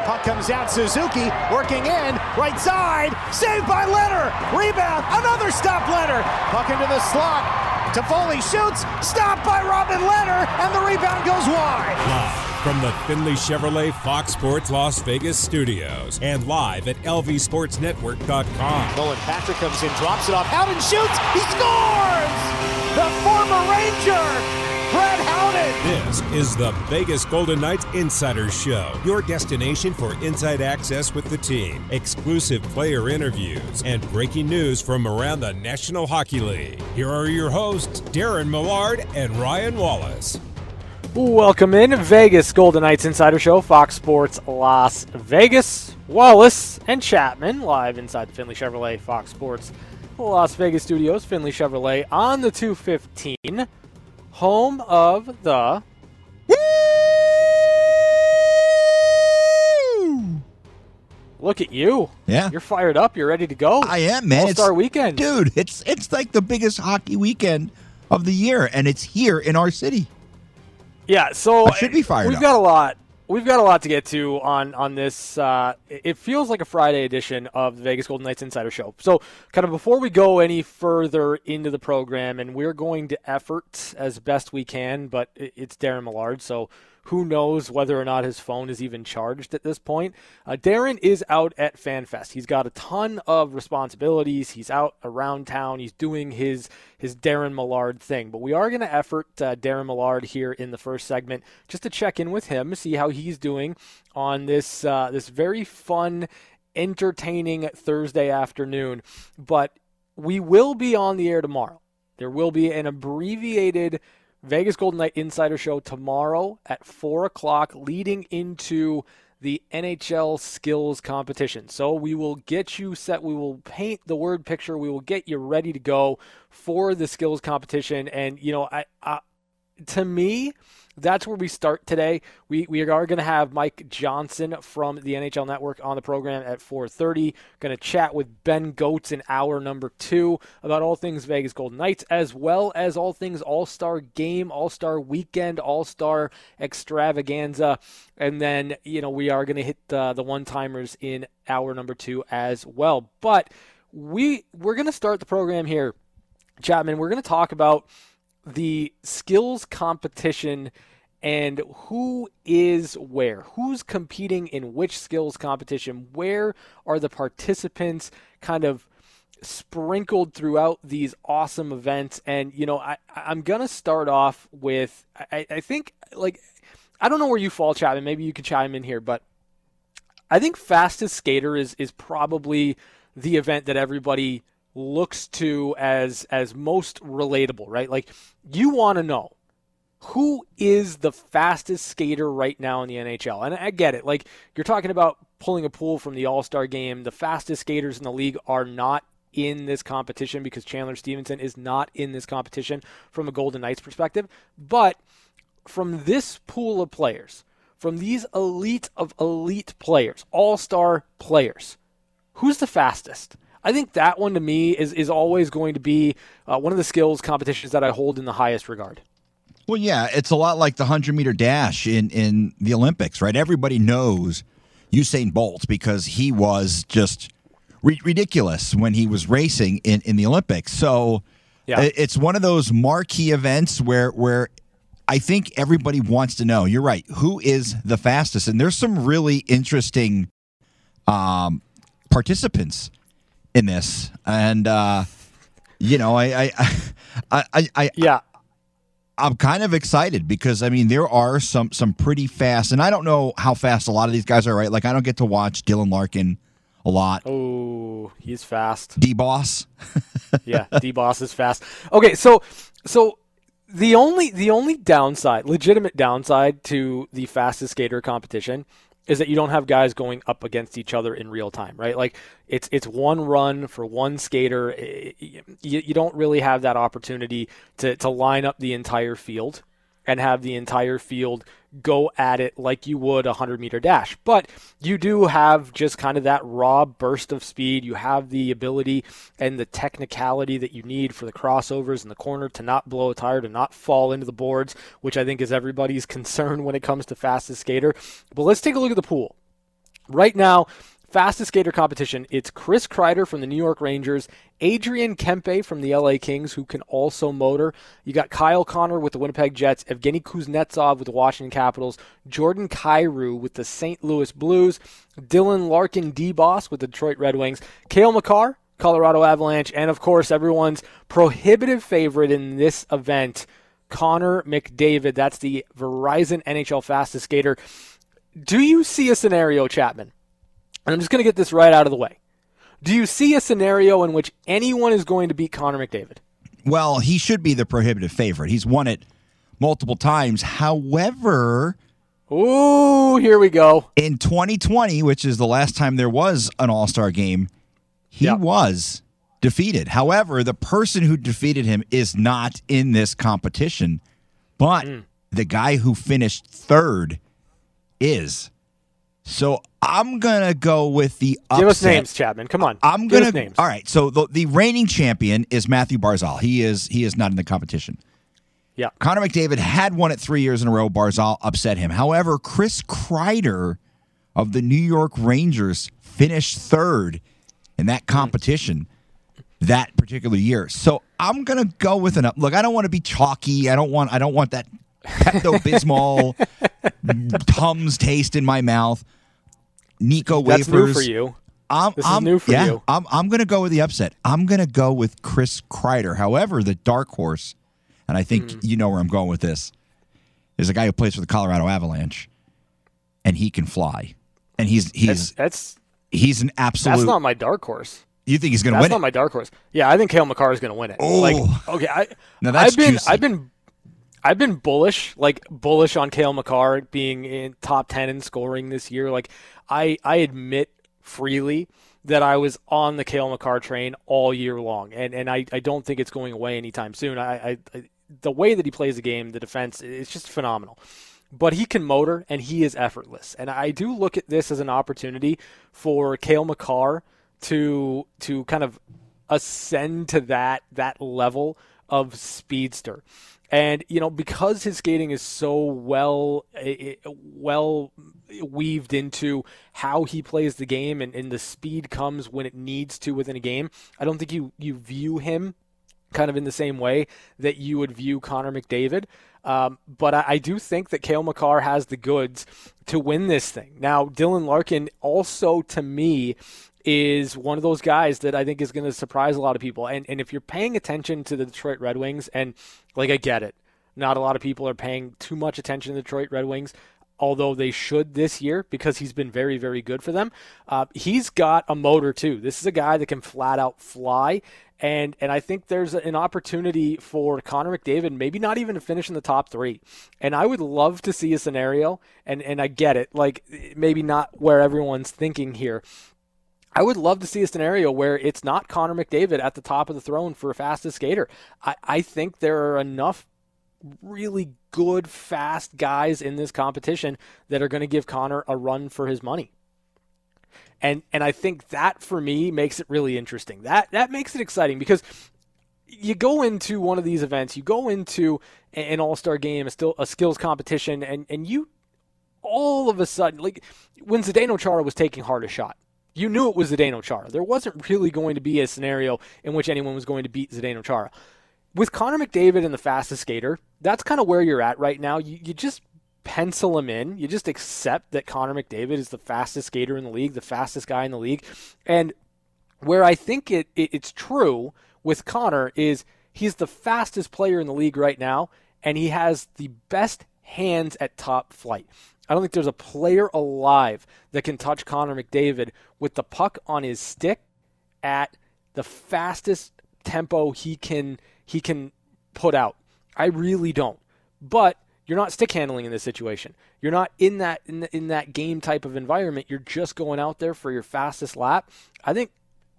Puck comes out, Suzuki working in, right side, saved by Lehner. Rebound, another stop Lehner. Puck into the slot. Toffoli shoots, stopped by Robin Lehner, and the rebound goes wide. Live from the Finley Chevrolet Fox Sports Las Vegas studios and live at lvsportsnetwork.com. Nolan Patrick comes in, drops it off, Howden shoots, he scores! The former Ranger Brett Howden. This is the Vegas Golden Knights Insider Show, your destination for inside access with the team, exclusive player interviews, and breaking news from around the National Hockey League. Here are your hosts, Darren Millard and Ryan Wallace. Welcome in Vegas Golden Knights Insider Show, Fox Sports Las Vegas. Wallace and Chapman live inside the Finley Chevrolet Fox Sports Las Vegas studios. Finley Chevrolet on the 215 home of the. Look at you. Yeah. You're fired up. You're ready to go. I am, man. All Star It's- weekend. Dude, it's it's like the biggest hockey weekend of the year, and it's here in our city. Yeah, so I should be fired We've up. got a lot. We've got a lot to get to on on this. Uh, it feels like a Friday edition of the Vegas Golden Knights Insider Show. So, kind of before we go any further into the program, and we're going to effort as best we can, but it's Darren Millard, so who knows whether or not his phone is even charged at this point. Uh, Darren is out at FanFest. He's got a ton of responsibilities. He's out around town. He's doing his his Darren Millard thing. But we are going to effort uh, Darren Millard here in the first segment just to check in with him, see how he's doing on this uh, this very fun, entertaining Thursday afternoon. But we will be on the air tomorrow. There will be an abbreviated Vegas Golden Knight Insider Show tomorrow at 4 o'clock, leading into the NHL skills competition. So we will get you set. We will paint the word picture. We will get you ready to go for the skills competition. And, you know, I, I to me, that's where we start today. We we are going to have Mike Johnson from the NHL Network on the program at 4:30. Going to chat with Ben Goetz in hour number two about all things Vegas Golden Knights, as well as all things All Star Game, All Star Weekend, All Star Extravaganza, and then you know we are going to hit uh, the one timers in hour number two as well. But we we're going to start the program here, Chapman. We're going to talk about the skills competition and who is where, who's competing in which skills competition, where are the participants kind of sprinkled throughout these awesome events. And, you know, I, I'm going to start off with, I, I think, like, I don't know where you fall, Chapman. Maybe you could chime in here, but I think fastest skater is is probably the event that everybody looks to as as most relatable, right? Like you want to know who is the fastest skater right now in the NHL. And I get it. Like you're talking about pulling a pool from the All-Star game. The fastest skaters in the league are not in this competition because Chandler Stevenson is not in this competition from a Golden Knights perspective. But from this pool of players, from these elite of elite players, all-star players, who's the fastest? I think that one to me is is always going to be uh, one of the skills competitions that I hold in the highest regard. Well, yeah, it's a lot like the hundred meter dash in in the Olympics, right? Everybody knows Usain Bolt because he was just ri- ridiculous when he was racing in in the Olympics. So Yeah. it's one of those marquee events where where I think everybody wants to know. You're right. Who is the fastest? And there's some really interesting um, participants in this, and uh, you know, I I I I, I Yeah, I'm kind of excited because I mean there are some some pretty fast, and I don't know how fast a lot of these guys are. Right, like I don't get to watch Dylan Larkin a lot. Oh, he's fast. D Boss, Yeah, D Boss is fast. Okay, so so the only the only downside, legitimate downside to the fastest skater competition is that you don't have guys going up against each other in real time, right? Like it's it's one run for one skater. You, you don't really have that opportunity to to line up the entire field and have the entire field go at it like you would a 100 meter dash. But you do have just kind of that raw burst of speed. You have the ability and the technicality that you need for the crossovers in the corner to not blow a tire, to not fall into the boards, which I think is everybody's concern when it comes to fastest skater. But let's take a look at the pool. Right now, fastest skater competition, it's Chris Kreider from the New York Rangers, Adrian Kempe from the LA Kings, who can also motor. You got Kyle Connor with the Winnipeg Jets, Evgeny Kuznetsov with the Washington Capitals, Jordan Kyrou with the St. Louis Blues, Dylan Larkin DeBoss with the Detroit Red Wings, Cale Makar, Colorado Avalanche, and of course, everyone's prohibitive favorite in this event, Connor McDavid. That's the Verizon NHL fastest skater. Do you see a scenario, Chapman? And I'm just going to get this right out of the way. Do you see a scenario in which anyone is going to beat Connor McDavid? Well, he should be the prohibitive favorite. He's won it multiple times. However, Ooh, here we go. in 2020, which is the last time there was an All Star game, he Yep. was defeated. However, the person who defeated him is not in this competition, but Hmm. the guy who finished third is. So I'm gonna go with the upset. Give us names, Chapman. Come on. I'm Give gonna. us names. All right. So the, the reigning champion is Mathew Barzal. He is he is not in the competition. Yeah. Connor McDavid had won it three years in a row. Barzal upset him. However, Chris Kreider of the New York Rangers finished third in that hmm. competition that particular year. So I'm gonna go with an up. Look, I don't want to be chalky. I don't want. I don't want that Pepto Bismol Tums taste in my mouth. Necco That's wafers. new for you. I'm, This is I'm- new for yeah, you. I'm, I'm going to go with the upset. I'm going to go with Chris Kreider. However, the dark horse, and I think Hmm. you know where I'm going with this, is a guy who plays for the Colorado Avalanche, and he can fly, and he's he's that's he's an absolute. that's not my dark horse. you think he's going to win? That's not it? my dark horse. Yeah, I think Cale Makar is going to win it. Oh. Like, okay, I, Now that's I've been juicy. I've been I've been bullish, like bullish on Cale Makar being in top ten in scoring this year. Like, I I admit freely that I was on the Cale Makar train all year long, and and I, I don't think it's going away anytime soon. I, I, I the way that he plays the game, the defense, it's just phenomenal. But he can motor, and he is effortless. And I do look at this as an opportunity for Cale Makar to to kind of ascend to that that level of speedster. And you know, because his skating is so well well weaved into how he plays the game and, and the speed comes when it needs to within a game, I don't think you you view him kind of in the same way that you would view Connor McDavid. Um, but I, I do think that Cale Makar has the goods to win this thing. Now, Dylan Larkin also, to me, is one of those guys that I think is going to surprise a lot of people. And, and if you're paying attention to the Detroit Red Wings, and like I get it, not a lot of people are paying too much attention to the Detroit Red Wings although they should this year because he's been very, very good for them. Uh, he's got a motor too. This is a guy that can flat out fly, and and I think there's an opportunity for Connor McDavid, maybe not even to finish in the top three. And I would love to see a scenario, and and I get it, like maybe not where everyone's thinking here. I would love to see a scenario where it's not Connor McDavid at the top of the throne for fastest skater. I, I think there are enough really good, fast guys in this competition that are going to give Connor a run for his money. And and I think that for me makes it really interesting. That that makes it exciting because you go into one of these events, you go into an all-star game, a still a skills competition, and and you all of a sudden, like when Zdeno Chara was taking hardest shot, you knew it was Zdeno Chara. There wasn't really going to be a scenario in which anyone was going to beat Zdeno Chara with Connor McDavid and the fastest skater, that's kind of where you're at right now. You, you just pencil him in. You just accept that Connor McDavid is the fastest skater in the league, the fastest guy in the league. And where I think it, it it's true with Connor is he's the fastest player in the league right now, and he has the best hands at top flight. I don't think there's a player alive that can touch Connor McDavid with the puck on his stick at the fastest tempo he can he can put out. I really don't. But you're not stick handling in this situation. You're not in that in, the, in that game type of environment. You're just going out there for your fastest lap. I think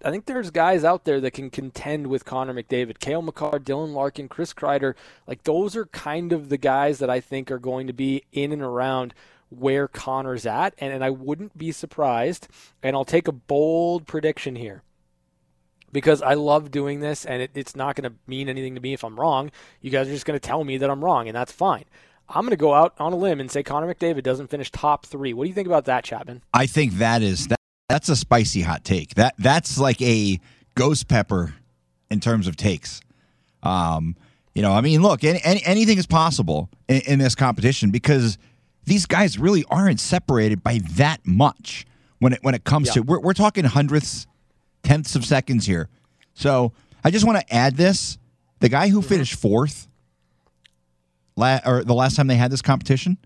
I think there's guys out there that can contend with Connor McDavid, Cale Makar, Dylan Larkin, Chris Kreider. Like those are kind of the guys that I think are going to be in and around where Connor's at, and, and I wouldn't be surprised. And I'll take a bold prediction here because I love doing this and it, it's not going to mean anything to me if I'm wrong. You guys are just going to tell me that I'm wrong, and that's fine. I'm going to go out on a limb and say Connor McDavid doesn't finish top three. What do you think about that, Chapman? I think that is that, that's a spicy hot take. That that's like a ghost pepper in terms of takes. Um, you know, I mean, look, any, any, anything is possible in, in this competition because these guys really aren't separated by that much when it when it comes Yeah. to we're, we're talking hundredths, tenths of seconds here. So I just want to add this: the guy who finished fourth, la- or the last time they had this competition.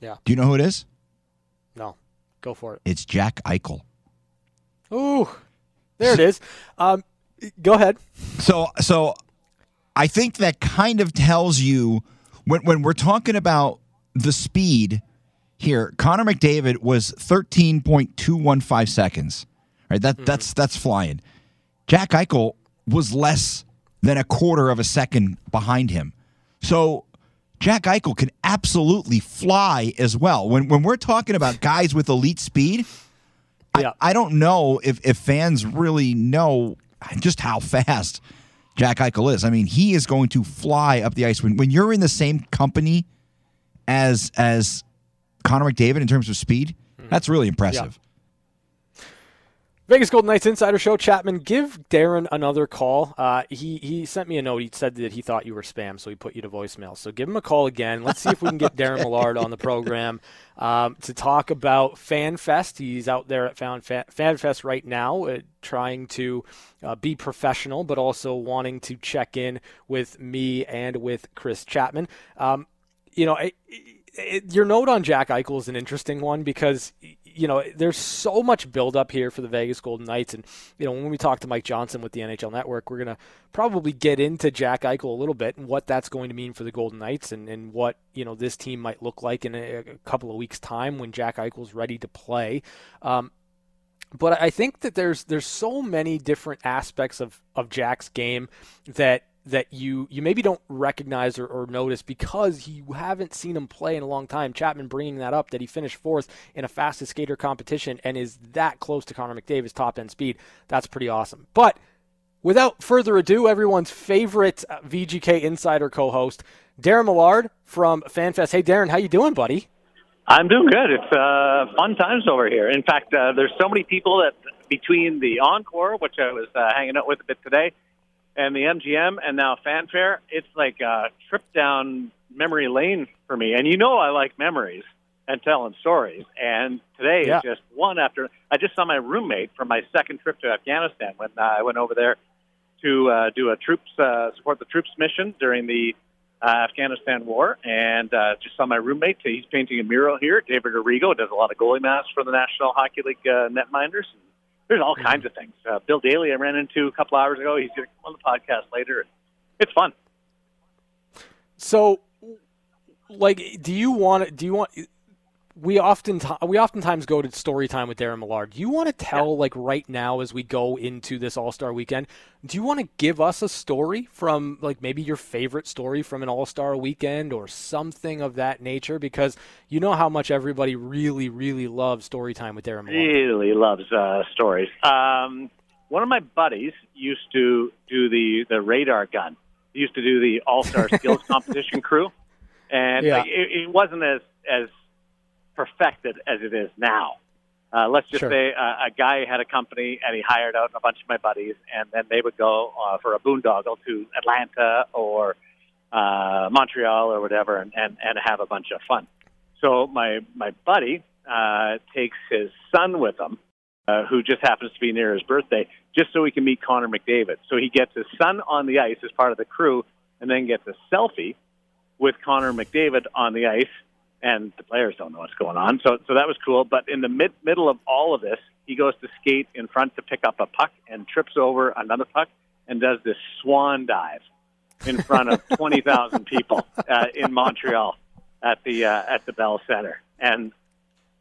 Yeah. Do you know who it is? No, go for it. It's Jack Eichel. Ooh, there it is. Um, go ahead. So so I think that kind of tells you when when we're talking about the speed here, Connor McDavid was 13.215 seconds. Right? That mm-hmm. that's that's flying. Jack Eichel was less than a quarter of a second behind him. So Jack Eichel can absolutely fly as well. When when we're talking about guys with elite speed, Yeah. I, I don't know if, if fans really know just how fast Jack Eichel is. I mean, he is going to fly up the ice. When when you're in the same company as as Connor McDavid in terms of speed, that's really impressive. Vegas Golden Knights Insider Show. Chapman, give Darren another call. Uh, he he sent me a note. He said that he thought you were spam, so he put you to voicemail. So give him a call again. Let's see if we can get Darren Millard on the program um, to talk about FanFest. He's out there at Fan FanFest right now, uh, trying to uh, be professional, but also wanting to check in with me and with Chris Chapman. Um, you know, it, it, your note on Jack Eichel is an interesting one because you know there's so much buildup here for the Vegas Golden Knights, and you know when we talk to Mike Johnson with the NHL Network, we're gonna probably get into Jack Eichel a little bit and what that's going to mean for the Golden Knights and, and what you know this team might look like in a, a couple of weeks' time when Jack Eichel's ready to play. Um, but I think that there's there's so many different aspects of, of Jack's game that that you you maybe don't recognize or, or notice because you haven't seen him play in a long time. Chapman bringing that up that he finished fourth in a fastest skater competition and is that close to Connor McDavid's top end speed. That's pretty awesome. But without further ado, everyone's favorite uh, VGK insider co-host, Darren Millard from FanFest. Hey, Darren, how you doing, buddy? I'm doing good. It's uh, fun times over here. In fact, uh, there's so many people that between the Encore, which I was uh, hanging out with a bit today, and the MGM, and now Fanfare, it's like a trip down memory lane for me. And you know, I like memories and telling stories. And today Yeah. is just one after. I just saw my roommate from my second trip to Afghanistan when uh, I went over there to uh, do a troops uh, support the troops mission during the uh, Afghanistan war, and uh, just saw my roommate. He's painting a mural here. David Arrigo does a lot of goalie masks for the National Hockey League uh, netminders. There's all kinds of things. Uh, Bill Daly, I ran into a couple hours ago. He's going to come on the podcast later. It's fun. So, like, do you want? Do you want? We often we oftentimes go to story time with Darren Millard. Do you want to tell like right now as we go into this All Star weekend? Do you want to give us a story from like maybe your favorite story from an All Star weekend or something of that nature? Because you know how much everybody really really loves story time with Darren Millard. Really loves uh, stories. Um, one of my buddies used to do the the radar gun. He used to do the All Star Skills Competition crew, and Yeah. like, it, it wasn't as as perfected as it is now. Uh, let's just Sure. say uh, a guy had a company and he hired out a bunch of my buddies, and then they would go uh, for a boondoggle to Atlanta or uh, Montreal or whatever, and, and and have a bunch of fun. So my my buddy uh, takes his son with him, uh, who just happens to be near his birthday, just so he can meet Connor McDavid. So he gets his son on the ice as part of the crew, and then gets a selfie with Connor McDavid on the ice. And the players don't know what's going on, so so that was cool. But in the mid middle of all of this, he goes to skate in front to pick up a puck and trips over another puck and does this swan dive in front of twenty thousand people uh, in Montreal at the uh, at the Bell Center. And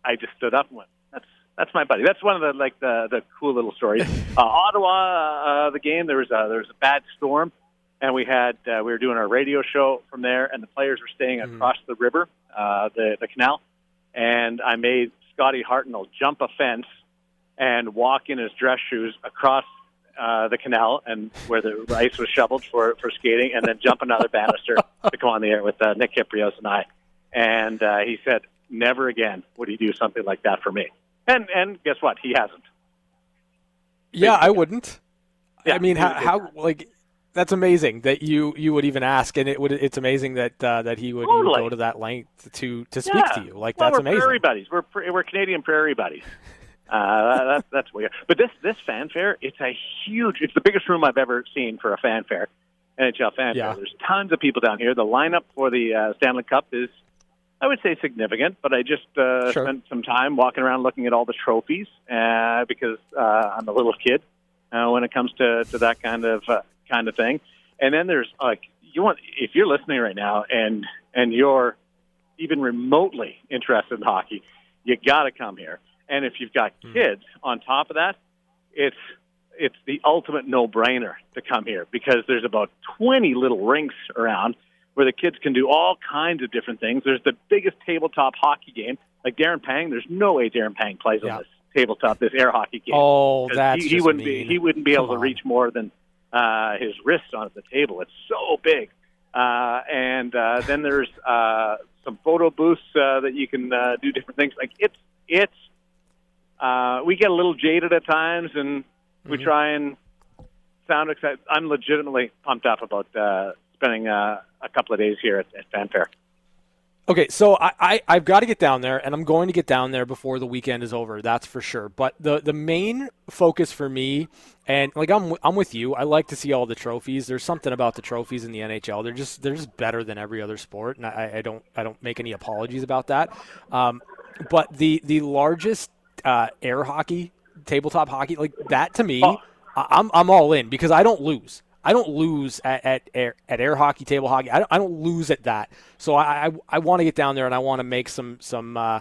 I just stood up and went, "That's that's my buddy." That's one of the like the the cool little stories. Uh, Ottawa, uh, the game there was a, there was a bad storm, and we had uh, we were doing our radio show from there, and the players were staying across the river, uh, the the canal, and I made Scotty Hartnell jump a fence and walk in his dress shoes across uh, the canal and where the ice was shoveled for for skating, and then jump another banister to come on the air with uh, Nick Kypreos and I, and uh, he said, "Never again would he do something like that for me." And and guess what? He hasn't. Yeah, I wouldn't. Yeah, I mean, how, how like that's amazing that you you would even ask, and it would it's amazing that uh, that he would, he would Totally. go to that length to to speak yeah. to you. Like well, that's we're amazing. Prairie buddies. We're we're Canadian prairie buddies. Uh, that, that's weird. But this this fanfare, it's a huge. It's the biggest room I've ever seen for a fanfare, NHL fanfare. Yeah. There's tons of people down here. The lineup for the uh, Stanley Cup is, I would say, significant. But I just uh, Sure. spent some time walking around looking at all the trophies uh, because uh, I'm a little kid uh, when it comes to, to that kind of uh, kind of thing. And then there's like you want if you're listening right now and and you're even remotely interested in hockey, you got to come here. And if you've got hmm. kids on top of that, it's it's the ultimate no-brainer to come here because there's about 20 little rinks around where the kids can do all kinds of different things. There's the biggest tabletop hockey game. Like Darren Pang, there's no way Darren Pang plays Yeah. on this tabletop, this air hockey game. Oh, that's he, he wouldn't mean. be he wouldn't be able Come to reach more than uh, his wrist on the table. It's so big. Uh, and uh, then there's uh, some photo booths uh, that you can uh, do different things. Like it's it's uh, we get a little jaded at times, and we Mhm. try and sound excited. I'm legitimately pumped up about uh, spending uh, a couple of days here at, at Fanfare. Okay, so I, I I've got to get down there, and I'm going to get down there before the weekend is over. That's for sure. But the the main focus for me, and like I'm I'm with you. I like to see all the trophies. There's something about the trophies in the NHL. They're just they're just better than every other sport, and I, I don't I don't make any apologies about that. Um, but the the largest uh, air hockey, tabletop hockey, like that to me, Oh. I- I'm I'm all in because I don't lose. I don't lose at, at air at air hockey, table hockey. I don't, I don't lose at that. So I I, I want to get down there and I want to make some some. Uh,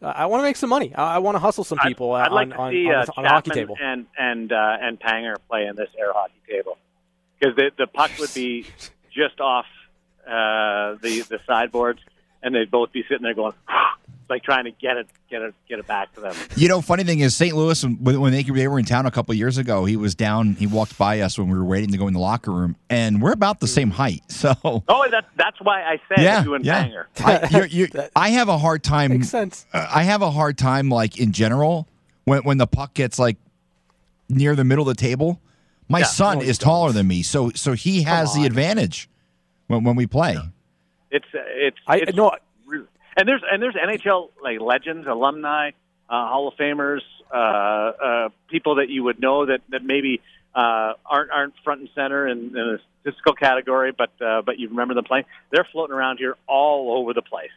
I want to make some money. I, I want to hustle some people I'd, I'd on, like to on, see on, uh, on a hockey table. and and uh, and Panger play in this air hockey table because the the puck would be just off uh, the the sideboards, and they'd both be sitting there going like trying to get it get it get it back to them. You know, funny thing is, St. Louis when, when they, they were in town a couple of years ago, he was down. He walked by us when we were waiting to go in the locker room, and we're about the same height. So Oh, that that's why I said yeah, you and yeah. Panger. I, you're, you're, I have a hard time. Makes sense. uh, I have a hard time, like in general, when when the puck gets like near the middle of the table. My Yeah. son No, is taller don't. than me, so so he has the advantage when when we play. It's uh, it's I it's no. And there's and there's NHL like legends, alumni, uh, Hall of Famers, uh, uh, people that you would know that that maybe uh, aren't aren't front and center in, in a statistical category, but uh, but you remember them playing. They're floating around here all over the place.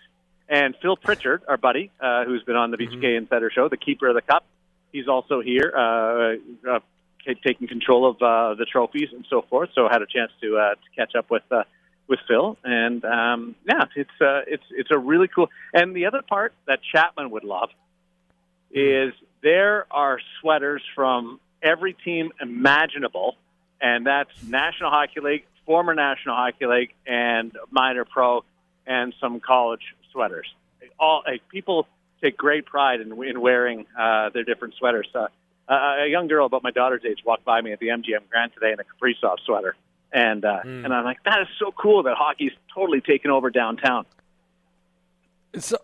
And Phil Pritchard, our buddy, uh, who's been on the VGK Insider Show, the keeper of the cup, he's also here, uh, uh, taking control of uh, the trophies and so forth. So had a chance to uh, to catch up with. Uh, with Phil, and um, yeah, it's uh, it's it's a really cool. And the other part that Chapman would love is there are sweaters from every team imaginable, and that's National Hockey League, former National Hockey League, and minor pro, and some college sweaters. All like, people take great pride in, in wearing uh, their different sweaters. Uh, a young girl about my daughter's age walked by me at the MGM Grand today in a Kaprizov sweater, and uh, Mm. and I'm like, that is so cool that hockey's totally taken over downtown. So,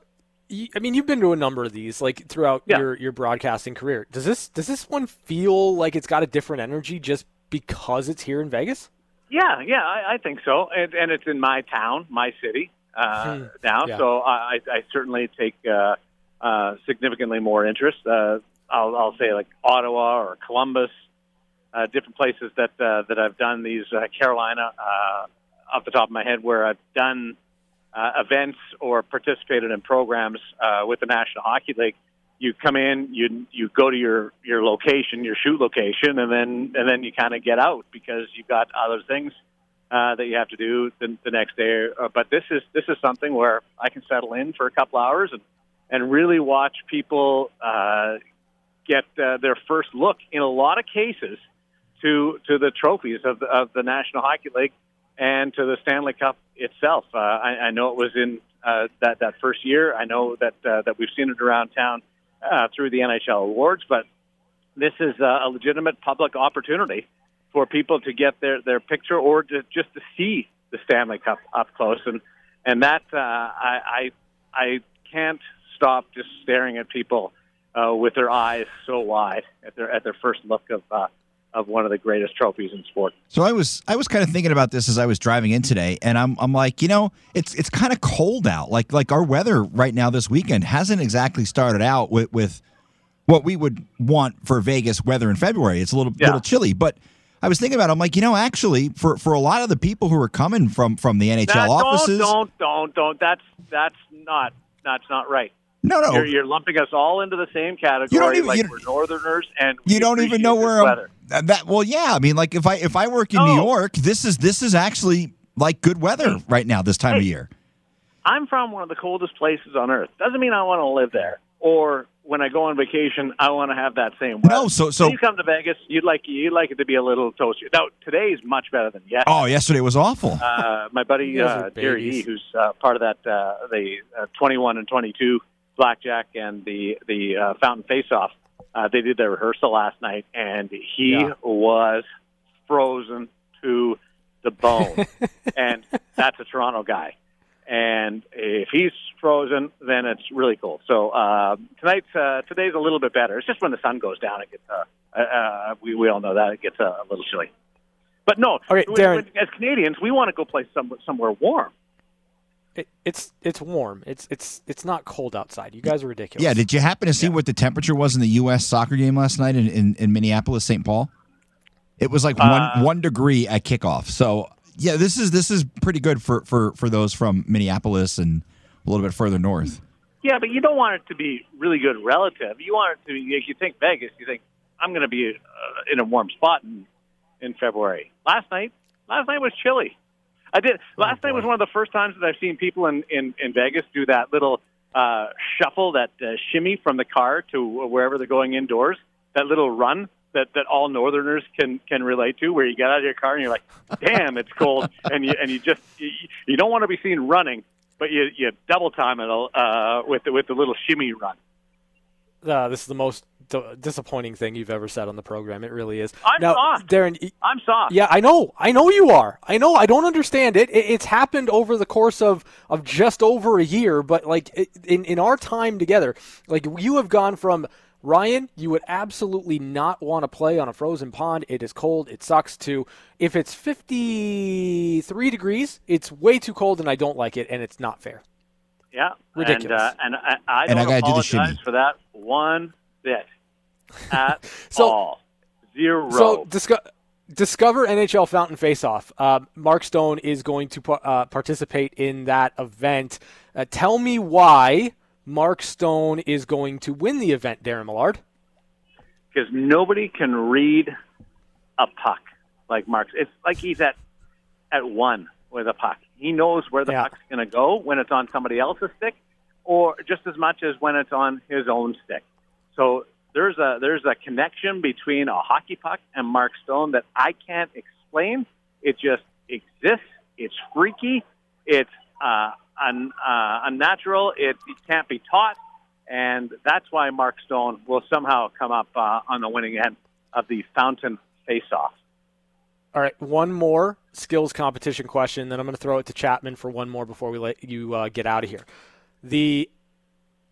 I mean, you've been to a number of these, like throughout Yeah. your, your broadcasting career. Does this does this one feel like it's got a different energy just because it's here in Vegas? Yeah, yeah, I, I think so, and, and it's in my town, my city uh, Hmm. now. Yeah. So I, I I certainly take uh, uh, significantly more interest. Uh, I'll, I'll say like Ottawa or Columbus, uh, different places that uh, that I've done these. Uh, Carolina, uh, off the top of my head, where I've done uh, events or participated in programs uh, with the National Hockey League. You come in, you you go to your your location, your shoot location, and then and then you kind of get out because you've got other things uh, that you have to do the, the next day. Uh, but this is this is something where I can settle in for a couple hours and and really watch people uh, get uh, their first look in a lot of cases to to the trophies of the, of the National Hockey League and to the Stanley Cup itself. Uh, I, I know it was in uh, that that first year. I know that uh, that we've seen it around town uh, through the NHL awards, but this is uh, a legitimate public opportunity for people to get their their picture or to, just to see the Stanley Cup up close, and and that uh, I, I I can't stop just staring at people uh, with their eyes so wide at their at their first look of uh, of one of the greatest trophies in sport. So I was I was kind of thinking about this as I was driving in today, and I'm I'm like, you know, it's it's kind of cold out. Like like our weather right now this weekend hasn't exactly started out with with what we would want for Vegas weather in February. It's a little Yeah. little chilly, but I was thinking about. It, I'm like, you know, actually, for for a lot of the people who are coming from from the NHL Nah, offices, Don't, don't, don't, don't. That's that's not that's not right. No, no, You're, you're lumping us all into the same category. You don't even- like you- we're Northerners, and we you don't even know where this I'm, weather. that. Well, yeah, I mean, like if I if I work in New York, this is this is actually like good weather right now this time of year. I'm from one of the coldest places on earth. Doesn't mean I want to live there. Or when I go on vacation, I want to have that same weather. No, so so when you come to Vegas, you'd like you'd like it to be a little toasty. Now today is much better than yesterday. oh, yesterday was awful. Uh, my buddy You guys are uh, Jerry babies. E, who's uh, part of that uh, the uh, 21 and 22 blackjack and the the uh, fountain face off. Uh, they did their rehearsal last night, and he Yeah. was frozen to the bone. and that's a Toronto guy. And if he's frozen, then it's really cold. So uh, tonight's uh, today's a little bit better. It's just when the sun goes down, it gets uh, uh, uh, we we all know that it gets uh, a little chilly. But no, Okay, Darren. as Canadians, we want to go play some, somewhere warm. It, it's it's warm. It's it's it's not cold outside. You guys are ridiculous. Yeah, did you happen to see what the temperature was in the U.S. soccer game last night in, in, in Minneapolis, St. Paul? It was like Uh, one one degree at kickoff. So yeah, this is this is pretty good for for for those from Minneapolis and a little bit further north. Yeah, but you don't want it to be really good relative. You want it to be. If you think Vegas, you think I'm going to be uh, in a warm spot in in February. Last night, last night was chilly. I did. Last night was one of the first times that I've seen people in in, in Vegas do that little uh, shuffle, that uh, shimmy from the car to wherever they're going indoors. That little run that that all Northerners can can relate to, where you get out of your car and you're like, "Damn, it's cold," and you and you just you, you don't want to be seen running, but you you double time it uh, with the, with the little shimmy run. Uh, this is the most d- disappointing thing you've ever said on the program. It really is. I'm now, soft. Darren. I'm soft. Yeah, I know. I know you are. I know. I don't understand it. it it's happened over the course of, of just over a year, but like it, in in our time together, like you have gone from Ryan, you would absolutely not want to play on a frozen pond. It is cold. It sucks. To if it's 53 degrees, it's way too cold and I don't like it and it's not fair. Yeah, Ridiculous. And, uh, and I, I And I don't gotta do the apologize shimmy. for that one bit at So- all. Zero. So disco- discover NHL Fountain Faceoff. Uh, Mark Stone is going to uh, participate in that event. Uh, tell me why Mark Stone is going to win the event, Darren Millard. because nobody can read a puck like Mark's. It's like he's at at one with a puck. He knows where the Yeah. puck's going to go when it's on somebody else's stick, or just as much as when it's on his own stick. So there's a there's a connection between a hockey puck and Mark Stone that I can't explain. It just exists. It's freaky. It's uh, un, uh, unnatural. It, it can't be taught and that's why Mark Stone will somehow come up uh, on the winning end of the Fountain Face-Off. All right, one more skills competition question, then I'm going to throw it to Chapman for one more before we let you uh, get out of here. The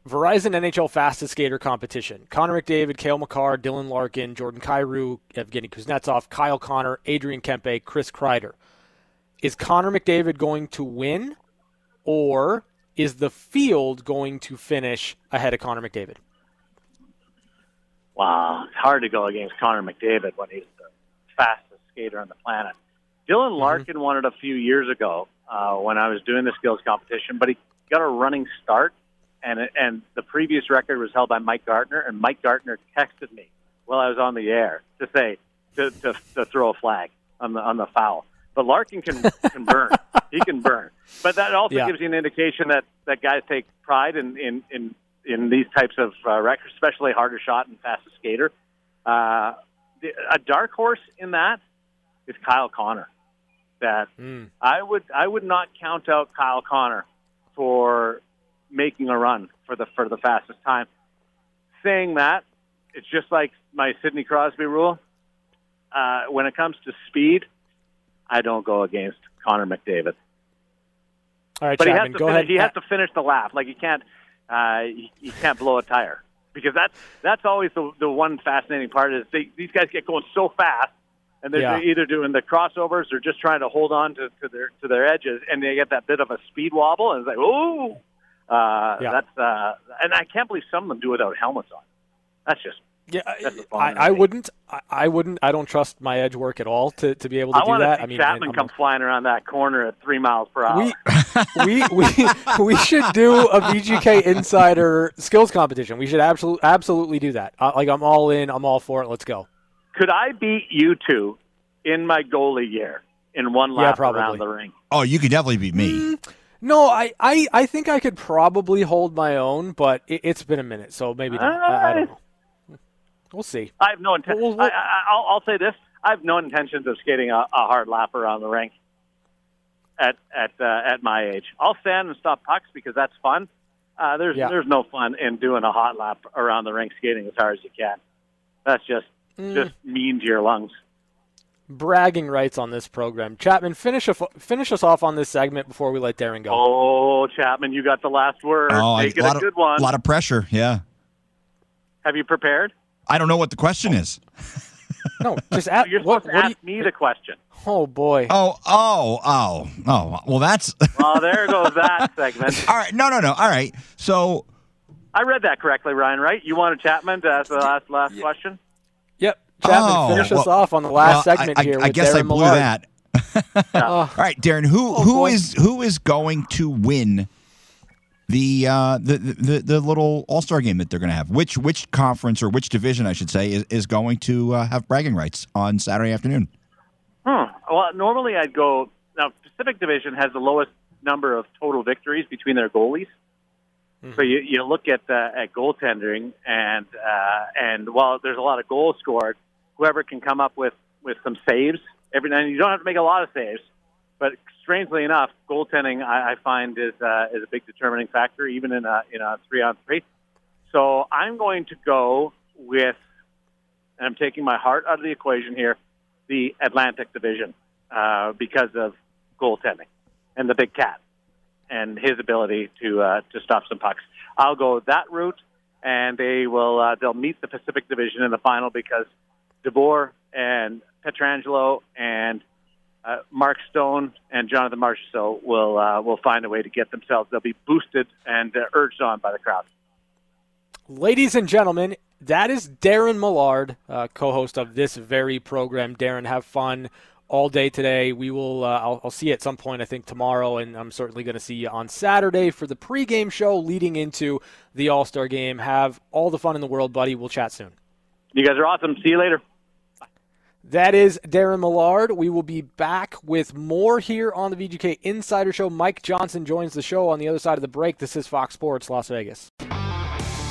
Verizon NHL Fastest Skater Competition. Connor McDavid, Cale Makar, Dylan Larkin, Jordan Kyrou, Evgeny Kuznetsov, Kyle Connor, Adrian Kempe, Chris Kreider. Is Connor McDavid going to win, or is the field going to finish ahead of Connor McDavid? Wow, it's hard to go against Connor McDavid when he's the fastest skater on the planet. Dylan Larkin won it a few years ago uh, when I was doing the skills competition, but he got a running start, and and the previous record was held by Mike Gartner, and Mike Gartner texted me while I was on the air to say to, to, to throw a flag on the on the foul. But Larkin can can burn. He can burn. But that also Yeah. gives you an indication that that guys take pride in in in, in these types of uh, records, especially harder shot and fastest skater. Uh, the, a dark horse in that is Kyle Connor. That Mm. I would I would not count out Kyle Connor for making a run for the for the fastest time. Saying that, it's just like my Sidney Crosby rule. Uh, when it comes to speed, I don't go against Connor McDavid. All right, But he has to go finish, ahead. he has to finish the lap. Like you can't uh, you, you can't blow a tire because that's that's always the the one fascinating part is they, these guys get going so fast and they're Yeah. either doing the crossovers or just trying to hold on to, to their to their edges and they get that bit of a speed wobble and it's like ooh, uh, Yeah. that's uh, and I can't believe some of them do without helmets on. That's just Yeah, That's a I, I wouldn't. I, I wouldn't. I don't trust my edge work at all to, to be able to I do that. see I mean, Chapman I'm- come flying around that corner at three miles per hour. we, we we we should do a VGK Insider skills competition. We should absolutely absolutely do that. Uh, like I'm all in. I'm all for it. Let's go. Could I beat you two in my goalie year in one Yeah, lap probably. around the ring? Oh, you could definitely beat me. Mm, No, I, I, I think I could probably hold my own, but it, it's been a minute, so maybe not. I, I don't know. We'll see. I have no intention. Well, well- I, I, I'll, I'll say this: I have no intentions of skating a, a hard lap around the rink. At at uh, at my age, I'll stand and stop pucks because that's fun. Uh, there's Yeah. there's no fun in doing a hot lap around the rink skating as hard as you can. That's just Mm. just mean to your lungs. Bragging rights on this program. Chapman, finish a, finish us off on this segment before we let Darren go. Oh, Chapman, you got the last word. Oh, I- Make it lot a of, good one. lot of pressure. Yeah. Have you prepared? I don't know what the question is. No, just ask. You're what, supposed what to do ask me the question. oh boy. Oh, oh, oh, oh. Well, that's oh, there goes that segment. all right. No, no, no. All right. So, I read that correctly, Ryan. Right? You wanted Chapman to ask the last last question. Yep. Chapman, Oh, finish us off on the last well, segment I, I, here. I with guess I blew Millard. that. All right, Darren. Who Oh, who boy. is who is going to win the uh, the, the the little All Star game that they're going to have? Which which conference or which division, I should say, is, is going to uh, have bragging rights on Saturday afternoon? Hmm. Well, normally I'd go. Now, Pacific Division has the lowest number of total victories between their goalies. So you, you look at uh, at goaltending, and uh, and while there's a lot of goals scored, whoever can come up with with some saves every and you don't have to make a lot of saves, but strangely enough, goaltending I, I find is uh, is a big determining factor, even in a in a three on three. So I'm going to go with, and I'm taking my heart out of the equation here, the Atlantic Division uh, because of goaltending and the Big Cat and his ability to uh, to stop some pucks. I'll go that route, and they will uh, they'll meet the Pacific Division in the final because DeBoer and Pietrangelo and uh, Mark Stone and Jonathan Marchessault will uh, will find a way to get themselves. They'll be boosted and uh, urged on by the crowd. Ladies and gentlemen, that is Darren Millard, uh, co-host of this very program. Darren, have fun all day today. We will. Uh, I'll, I'll see you at some point. I think tomorrow, and I'm certainly going to see you on Saturday for the pregame show leading into the All Star game. Have all the fun in the world, buddy. We'll chat soon. You guys are awesome. See you later. That is Darren Millard. We will be back with more here on the VGK Insider Show. Mike Johnson joins the show on the other side of the break. This is Fox Sports Las Vegas.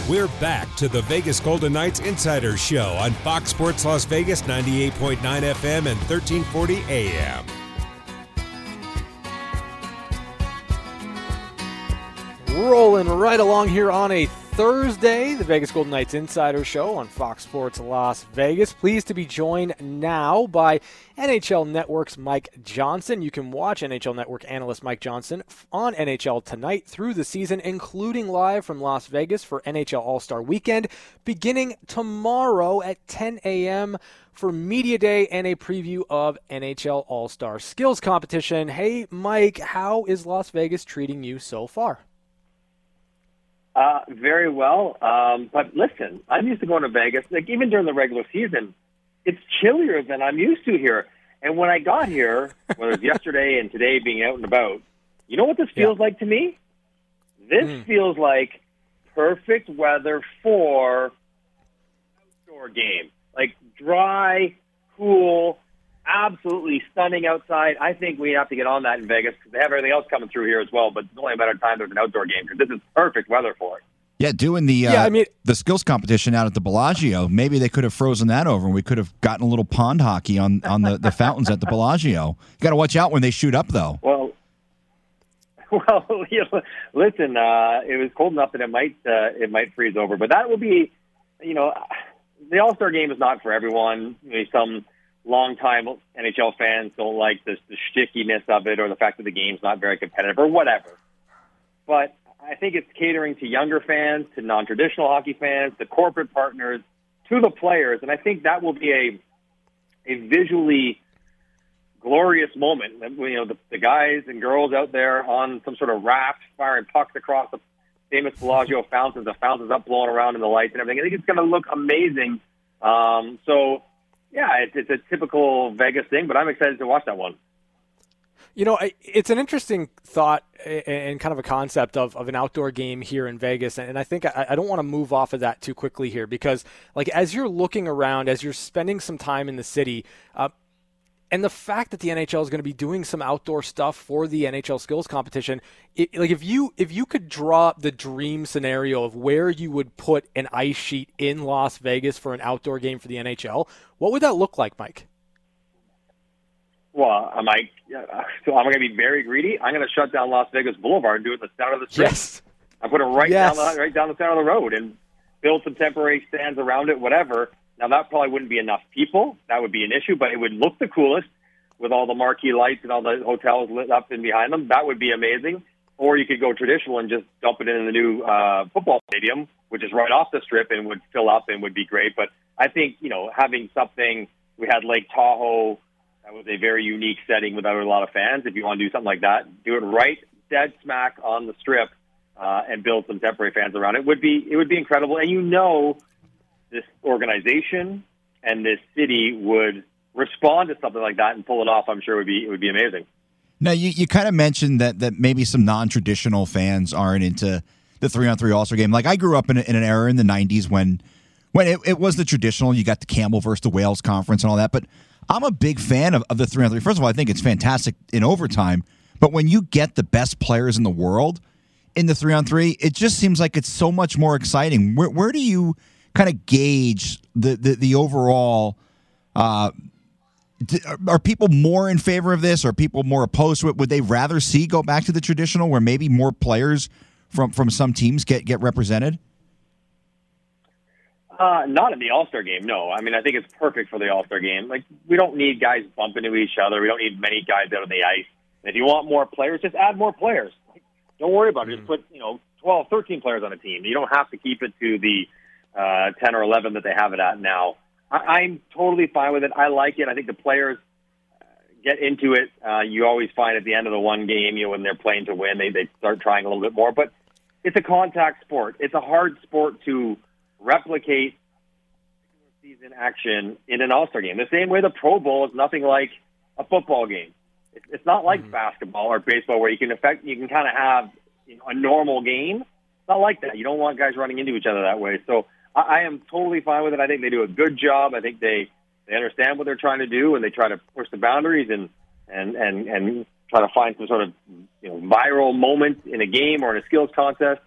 We're back to the Vegas Golden Knights Insider Show on Fox Sports Las Vegas 98.9 FM and 1340 AM. Rolling right along here on a Thursday, the Vegas Golden Knights Insider Show on Fox Sports Las Vegas. Pleased to be joined now by NHL Network's Mike Johnson. You can watch NHL Network analyst Mike Johnson on NHL tonight through the season, including live from Las Vegas for NHL All Star Weekend, beginning tomorrow at 10 a.m. for Media Day and a preview of NHL All Star Skills Competition. Hey, Mike, how is Las Vegas treating you so far? Uh, very well. Um, but listen, I'm used to going to Vegas. Like even during the regular season, it's chillier than I'm used to here. And when I got here, whether it's yesterday and today being out and about, you know what this feels like to me? This feels like perfect weather for outdoor game. Like dry, cool, absolutely stunning outside. I think we have to get on that in Vegas because they have everything else coming through here as well. But it's only a matter of time there's an outdoor game because this is perfect weather for it. Yeah, doing the uh, Yeah, I mean- the skills competition out at the Bellagio. Maybe they could have frozen that over, and we could have gotten a little pond hockey on on the, the fountains at the Bellagio. You got to watch out when they shoot up, though. Well, well, you know, listen, uh, it was cold enough that it might uh, it might freeze over, but that will be, you know, the All Star game is not for everyone. You know, some longtime NHL fans don't like the, the stickiness of it or the fact that the game's not very competitive or whatever. But I think it's catering to younger fans, to non-traditional hockey fans, to corporate partners, to the players, and I think that will be a a visually glorious moment. You know, the, the guys and girls out there on some sort of raft firing pucks across the famous Bellagio fountains, the fountains up blowing around in the lights and everything. I think it's going to look amazing. Um, so, yeah, it's, it's a typical Vegas thing, but I'm excited to watch that one. You know, it's an interesting thought and kind of a concept of, of an outdoor game here in Vegas. And I think I, I don't want to move off of that too quickly here because, like, as you're looking around, as you're spending some time in the city, uh, and the fact that the NHL is going to be doing some outdoor stuff for the NHL skills competition, it, like if you if you could draw the dream scenario of where you would put an ice sheet in Las Vegas for an outdoor game for the NHL, what would that look like, Mike? Well, uh, I? Uh, so I'm going to be very greedy. I'm going to shut down Las Vegas Boulevard and do it in the center of the strip. Yes. I put it right yes. down the right down the center of the road and build some temporary stands around it, whatever. Now that probably wouldn't be enough people. That would be an issue, but it would look the coolest with all the marquee lights and all the hotels lit up in behind them. That would be amazing. Or you could go traditional and just dump it in the new uh, football stadium, which is right off the strip and would fill up and would be great. But I think you know having something. We had Lake Tahoe that was a very unique setting without a lot of fans. If you want to do something like that, do it right dead smack on the strip uh, and build some temporary fans around it. Would be it would be incredible. And you know, this organization and this city would respond to something like that and pull it off. I'm sure would be it would be amazing. Now you, you kind of mentioned that that maybe some non traditional fans aren't into the three on three All Star game. Like I grew up in, in an era in the '90s when when it, it was the traditional. You got the Campbell versus the Wales conference and all that, but I'm a big fan of, of the three on three. First of all, I think it's fantastic in overtime. But when you get the best players in the world in the three on three, it just seems like it's so much more exciting. Where, where do you kind of gauge the the, the overall? Uh, are people more in favor of this? Are people more opposed to it? Would they rather see go back to the traditional, where maybe more players from from some teams get get represented? Uh, not in the All Star game, no. I mean, I think it's perfect for the All Star game. Like, we don't need guys bumping into each other. We don't need many guys out on the ice. And if you want more players, just add more players. Don't worry about it. Just mm. put, you know, 12, 13 players on a team. You don't have to keep it to the uh, 10 or 11 that they have it at now. I, I'm totally fine with it. I like it. I think the players uh, get into it. Uh, you always find at the end of the one game, you know, when they're playing to win, they, they start trying a little bit more. But it's a contact sport. It's a hard sport to replicate season action in an All Star game. The same way the Pro Bowl is nothing like a football game. It's not like mm-hmm. basketball or baseball where you can affect you can kind of have you know, a normal game. It's not like that. You don't want guys running into each other that way. So I, I am totally fine with it. I think they do a good job. I think they they understand what they're trying to do and they try to push the boundaries and and and and try to find some sort of you know viral moment in a game or in a skills contest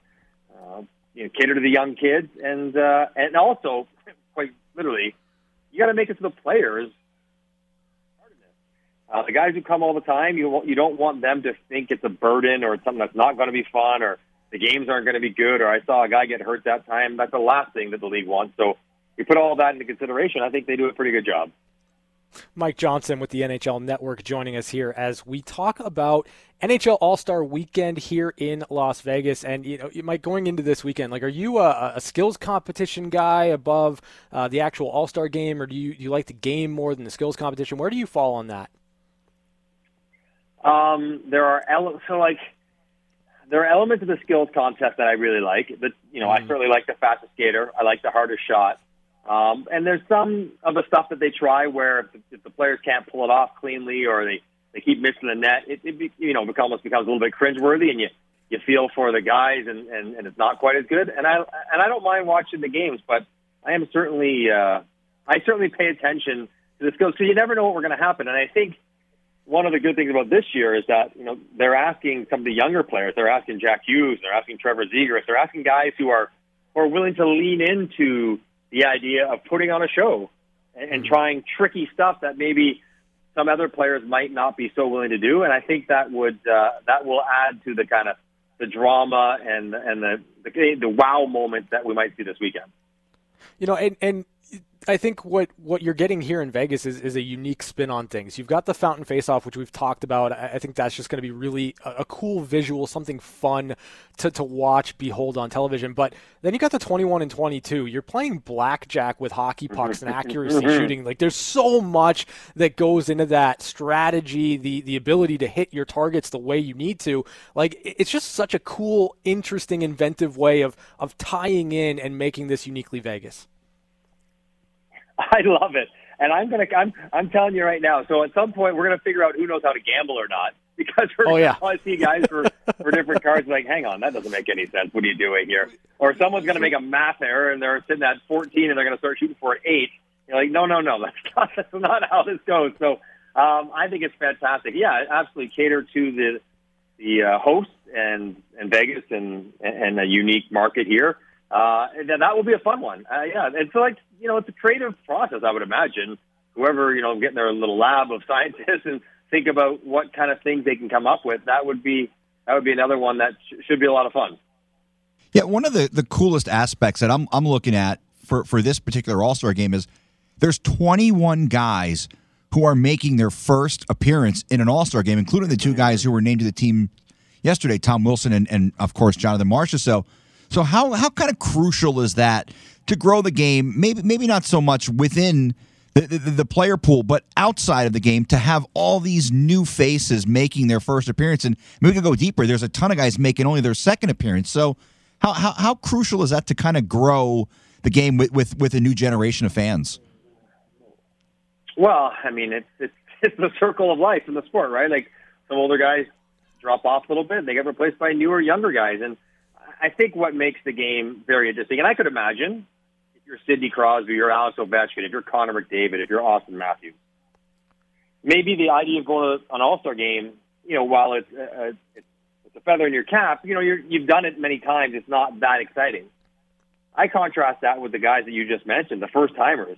you know, cater to the young kids, and uh, and also, quite literally, you got to make it to the players. Uh, the guys who come all the time, you you don't want them to think it's a burden or it's something that's not going to be fun or the games aren't going to be good or I saw a guy get hurt that time. That's the last thing that the league wants. So you put all that into consideration. I think they do a pretty good job. Mike Johnson with the NHL Network joining us here as we talk about NHL All Star Weekend here in Las Vegas. And you know, Mike, going into this weekend, like, are you a, a skills competition guy above uh, the actual All Star game, or do you do you like the game more than the skills competition? Where do you fall on that? Um, there are ele- so like there are elements of the skills contest that I really like. But you know, mm. I certainly like the fastest skater. I like the hardest shot. Um, and there's some of the stuff that they try where if the, if the players can't pull it off cleanly or they, they keep missing the net, it, it you know almost becomes a little bit cringeworthy, and you you feel for the guys, and, and, and it's not quite as good. And I and I don't mind watching the games, but I am certainly uh, I certainly pay attention to the skills because you never know what we're going to happen. And I think one of the good things about this year is that you know they're asking some of the younger players, they're asking Jack Hughes, they're asking Trevor Zegras, they're asking guys who are who are willing to lean into the idea of putting on a show and, and mm-hmm. trying tricky stuff that maybe some other players might not be so willing to do. And I think that would uh, that will add to the kind of the drama and and the, the the wow moment that we might see this weekend. You know, and and I think what, what you're getting here in Vegas is, is a unique spin on things. You've got the fountain faceoff, which we've talked about. I, I think that's just going to be really a, a, cool visual, something fun to, to watch, behold on television. But then you got the 21 and 22. You're playing blackjack with hockey pucks and accuracy mm-hmm. shooting. Like there's so much that goes into that strategy, the the ability to hit your targets the way you need to. Like it's just such a cool, interesting, inventive way of of tying in and making this uniquely Vegas. I love it. And I'm gonna I'm I'm telling you right now. So at some point we're gonna figure out who knows how to gamble or not because we're oh, yeah. gonna see guys for for different cards like, hang on, that doesn't make any sense. What are you doing here? Or someone's gonna make a math error and they're sitting at 14 and they're gonna start shooting for an eight. You're like, no, no, no, that's not that's not how this goes. So um, I think it's fantastic. Yeah, absolutely cater to the the uh, hosts and and Vegas and and a unique market here. Uh, and that will be a fun one. Uh, yeah, it's like you know, it's a creative process. I would imagine whoever you know getting their little lab of scientists and think about what kind of things they can come up with. That would be that would be another one that sh- should be a lot of fun. Yeah, one of the the coolest aspects that I'm I'm looking at for for this particular All Star game is there's 21 guys who are making their first appearance in an All Star game, including the two guys who were named to the team yesterday, Tom Wilson and, and of course Jonathan Marchessault. So so how how kind of crucial is that to grow the game? Maybe maybe not so much within the, the, the, player pool, but outside of the game to have all these new faces making their first appearance. And we can go deeper. There's a ton of guys making only their second appearance. So how how, how crucial is that to kind of grow the game with, with, with a new generation of fans? Well, I mean, it's, it's it's the circle of life in the sport, right? Like some older guys drop off a little bit, they get replaced by newer, younger guys, and I think what makes the game very interesting, and I could imagine you're Sidney Crosby, you're Alex Ovechkin, if you're Connor McDavid, if you're Auston Matthews, maybe the idea of going to an All Star game, you know, while it's, uh, it's it's a feather in your cap, you know, you're, you've done it many times. It's not that exciting. I contrast that with the guys that you just mentioned, the first timers.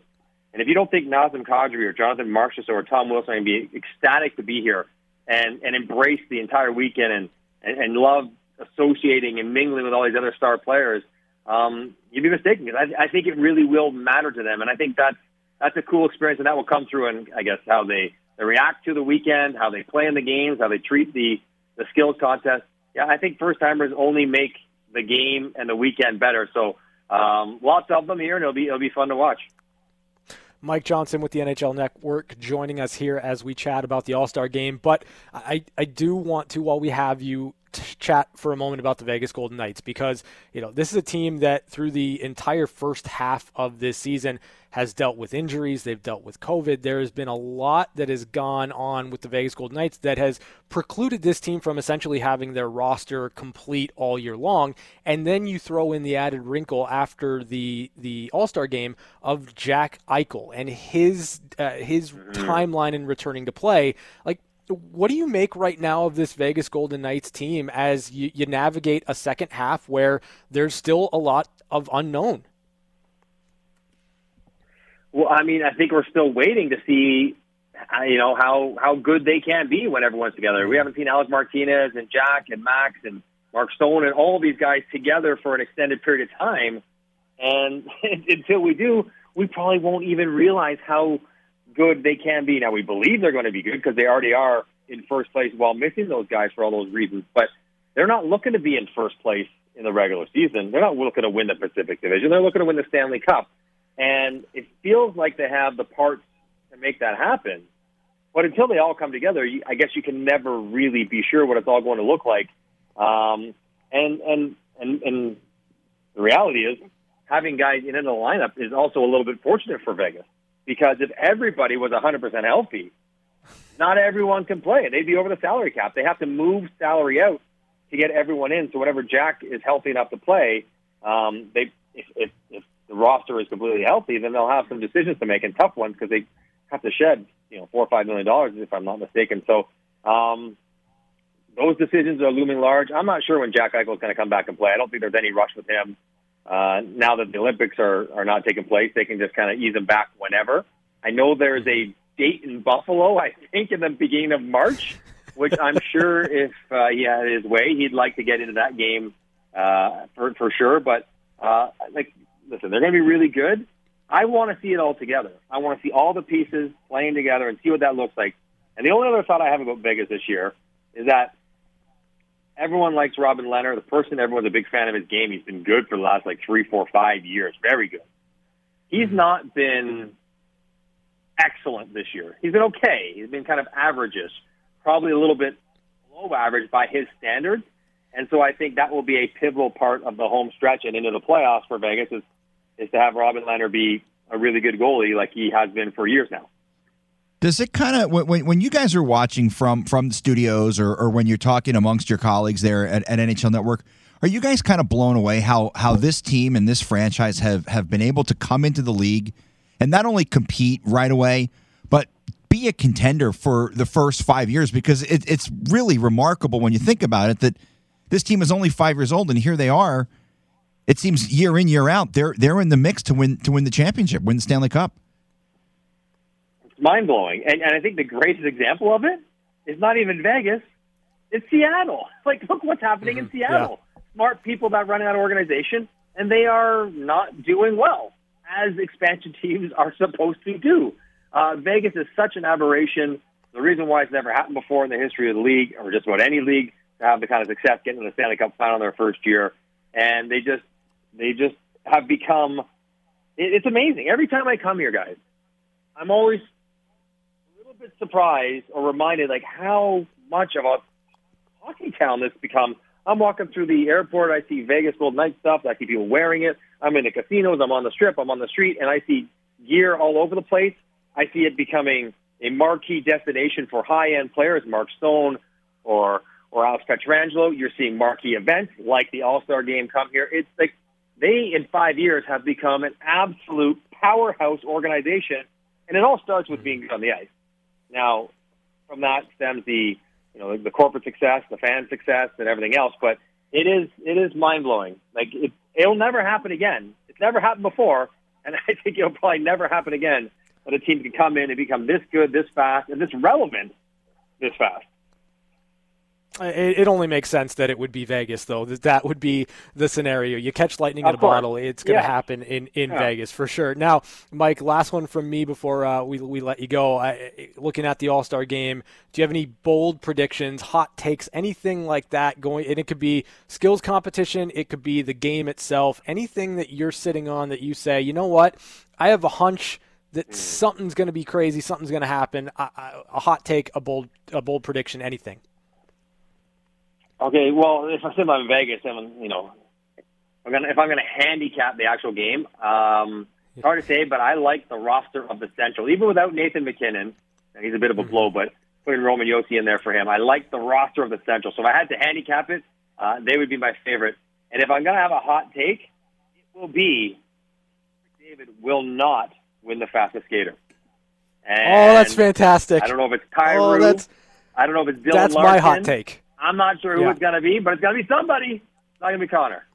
And if you don't think Nazem Kadri or Jonathan Marchessault or Tom Wilson are be ecstatic to be here and, and embrace the entire weekend and, and, and love associating and mingling with all these other star players, um, you'd be mistaken. Because I, I think it really will matter to them, and I think that's that's a cool experience, and that will come through in I guess how they, they react to the weekend, how they play in the games, how they treat the the skills contest. Yeah, I think first timers only make the game and the weekend better. So um, lots of them here, and it'll be it'll be fun to watch. Mike Johnson with the NHL Network joining us here as we chat about the All Star game. But I, I do want to, while we have you, chat for a moment about the Vegas Golden Knights because you know this is a team that through the entire first half of this season has dealt with injuries, they've dealt with COVID. There has been a lot that has gone on with the Vegas Golden Knights that has precluded this team from essentially having their roster complete all year long. And then you throw in the added wrinkle after the the All Star game of Jack Eichel and his uh, his mm-hmm. timeline in returning to play. Like what do you make right now of this Vegas Golden Knights team as you, you navigate a second half where there's still a lot of unknown? Well, I mean, I think we're still waiting to see, uh, you know, how how good they can be when everyone's together. We haven't seen Alec Martinez and Jack and Max and Mark Stone and all these guys together for an extended period of time, and until we do, we probably won't even realize how good they can be. Now we believe they're going to be good because they already are in first place while missing those guys for all those reasons. But they're not looking to be in first place in the regular season. They're not looking to win the Pacific Division. They're looking to win the Stanley Cup. And it feels like they have the parts to make that happen. But until they all come together, I guess you can never really be sure what it's all going to look like. Um, and, and, and, and the reality is having guys in the lineup is also a little bit fortunate for Vegas because if everybody was 100% healthy, not everyone can play. They'd be over the salary cap. They have to move salary out to get everyone in. So whenever Jack is healthy enough to play, um, they if, if, if the roster is completely healthy, then they'll have some decisions to make and tough ones because they have to shed you know four or five million dollars if I'm not mistaken. So um, those decisions are looming large. I'm not sure when Jack Eichel is going to come back and play. I don't think there's any rush with him. Uh, now that the Olympics are, are not taking place, they can just kind of ease them back whenever. I know there's a date in Buffalo, I think in the beginning of March, which I'm sure if uh, he had his way, he'd like to get into that game uh, for, for sure. But, uh, like, listen, they're going to be really good. I want to see it all together. I want to see all the pieces playing together and see what that looks like. And the only other thought I have about Vegas this year is that everyone likes Robin Lehner. The person everyone's a big fan of his game. He's been good for the last like three, four, five years. Very good. He's mm-hmm. not been excellent this year. He's been okay. He's been kind of averages, probably a little bit below average by his standards. And so I think that will be a pivotal part of the home stretch and into the playoffs for Vegas is is to have Robin Lehner be a really good goalie like he has been for years now. Does it kind of when when you guys are watching from from the studios or, or when you're talking amongst your colleagues there at, at NHL Network, are you guys kind of blown away how how this team and this franchise have have been able to come into the league and not only compete right away, but be a contender for the first five years? Because it, it's really remarkable when you think about it that this team is only five years old and here they are. It seems year in year out they're they're in the mix to win to win the championship, win the Stanley Cup mind blowing. And, and I think the greatest example of it is not even Vegas, it's Seattle. Like, look what's happening in mm-hmm. Seattle. Yeah. Smart people that run that organization, and they are not doing well, as expansion teams are supposed to do. Uh, Vegas is such an aberration. The reason why it's never happened before in the history of the league, or just about any league, to have the kind of success getting to the Stanley Cup final in their first year, and they just they just have become. It, it's amazing. Every time I come here, guys, I'm always bit surprised or reminded like how much of a hockey town this becomes. I'm walking through the airport, I see Vegas Gold Knight stuff, I see people wearing it. I'm in the casinos, I'm on the strip, I'm on the street, and I see gear all over the place. I see it becoming a marquee destination for high end players, Mark Stone or or Alex Pietrangelo. You're seeing marquee events like the All Star Game come here. It's like they in five years have become an absolute powerhouse organization, and it all starts with being on the ice. Now, from that stems the you know the corporate success, the fan success, and everything else. But it is it is mind blowing. Like it, it'll never happen again. It's never happened before, and I think it'll probably never happen again. That a team can come in and become this good, this fast, and this relevant this fast. It, it, only makes sense that it would be Vegas, though. That that would be the scenario. You catch lightning in a bottle. It's going to yeah. happen in, in yeah. Vegas for sure. Now, Mike, last one from me before uh, we we let you go. I, looking at the All Star game, do you have any bold predictions, hot takes, anything like that going? And it could be skills competition. It could be the game itself. Anything that you're sitting on that you say, you know what, I have a hunch that mm. something's going to be crazy, something's going to happen. A, a hot take, a bold a bold prediction, anything. Okay, well, if I'm in Vegas, I'm you know, I'm gonna if I'm gonna handicap the actual game, um, it's hard to say, but I like the roster of the Central, even without Nathan MacKinnon. He's a bit of a blow, but putting Roman Josi in there for him, I like the roster of the Central. So if I had to handicap it, uh, they would be my favorite. And if I'm gonna have a hot take, it will be David will not win the fastest skater. And oh, that's fantastic! I don't know if it's Kyrou. Oh, that's, I don't know if it's Dylan That's Larkin. my hot take. I'm not sure who yeah. it's going to be, but it's going to be somebody. It's not going to be Connor.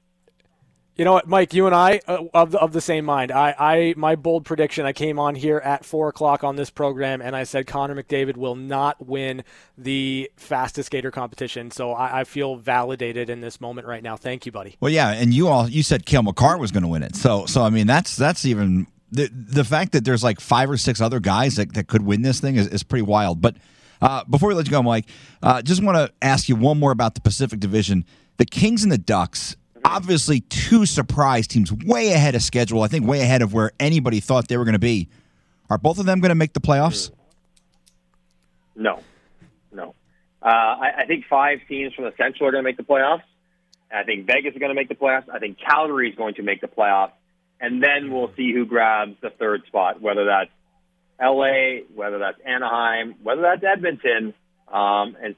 You know what, Mike? You and I uh, of the, of the same mind. I, I my bold prediction. I came on here at four o'clock on this program, and I said Connor McDavid will not win the fastest skater competition. So I, I feel validated in this moment right now. Thank you, buddy. Well, yeah, and you all you said Cale Makar was going to win it. So so I mean that's that's even the the fact that there's like five or six other guys that, that could win this thing is, is pretty wild. But uh, before we let you go, Mike, uh, just want to ask you one more about the Pacific Division. The Kings and the Ducks, obviously two surprise teams, way ahead of schedule. I think way ahead of where anybody thought they were going to be. Are both of them going to make the playoffs? No, no. Uh, I, I think five teams from the Central are going to make the playoffs. I think Vegas is going to make the playoffs. I think Calgary is going to make the playoffs, and then we'll see who grabs the third spot, whether that's LA, whether that's Anaheim, whether that's Edmonton, um, and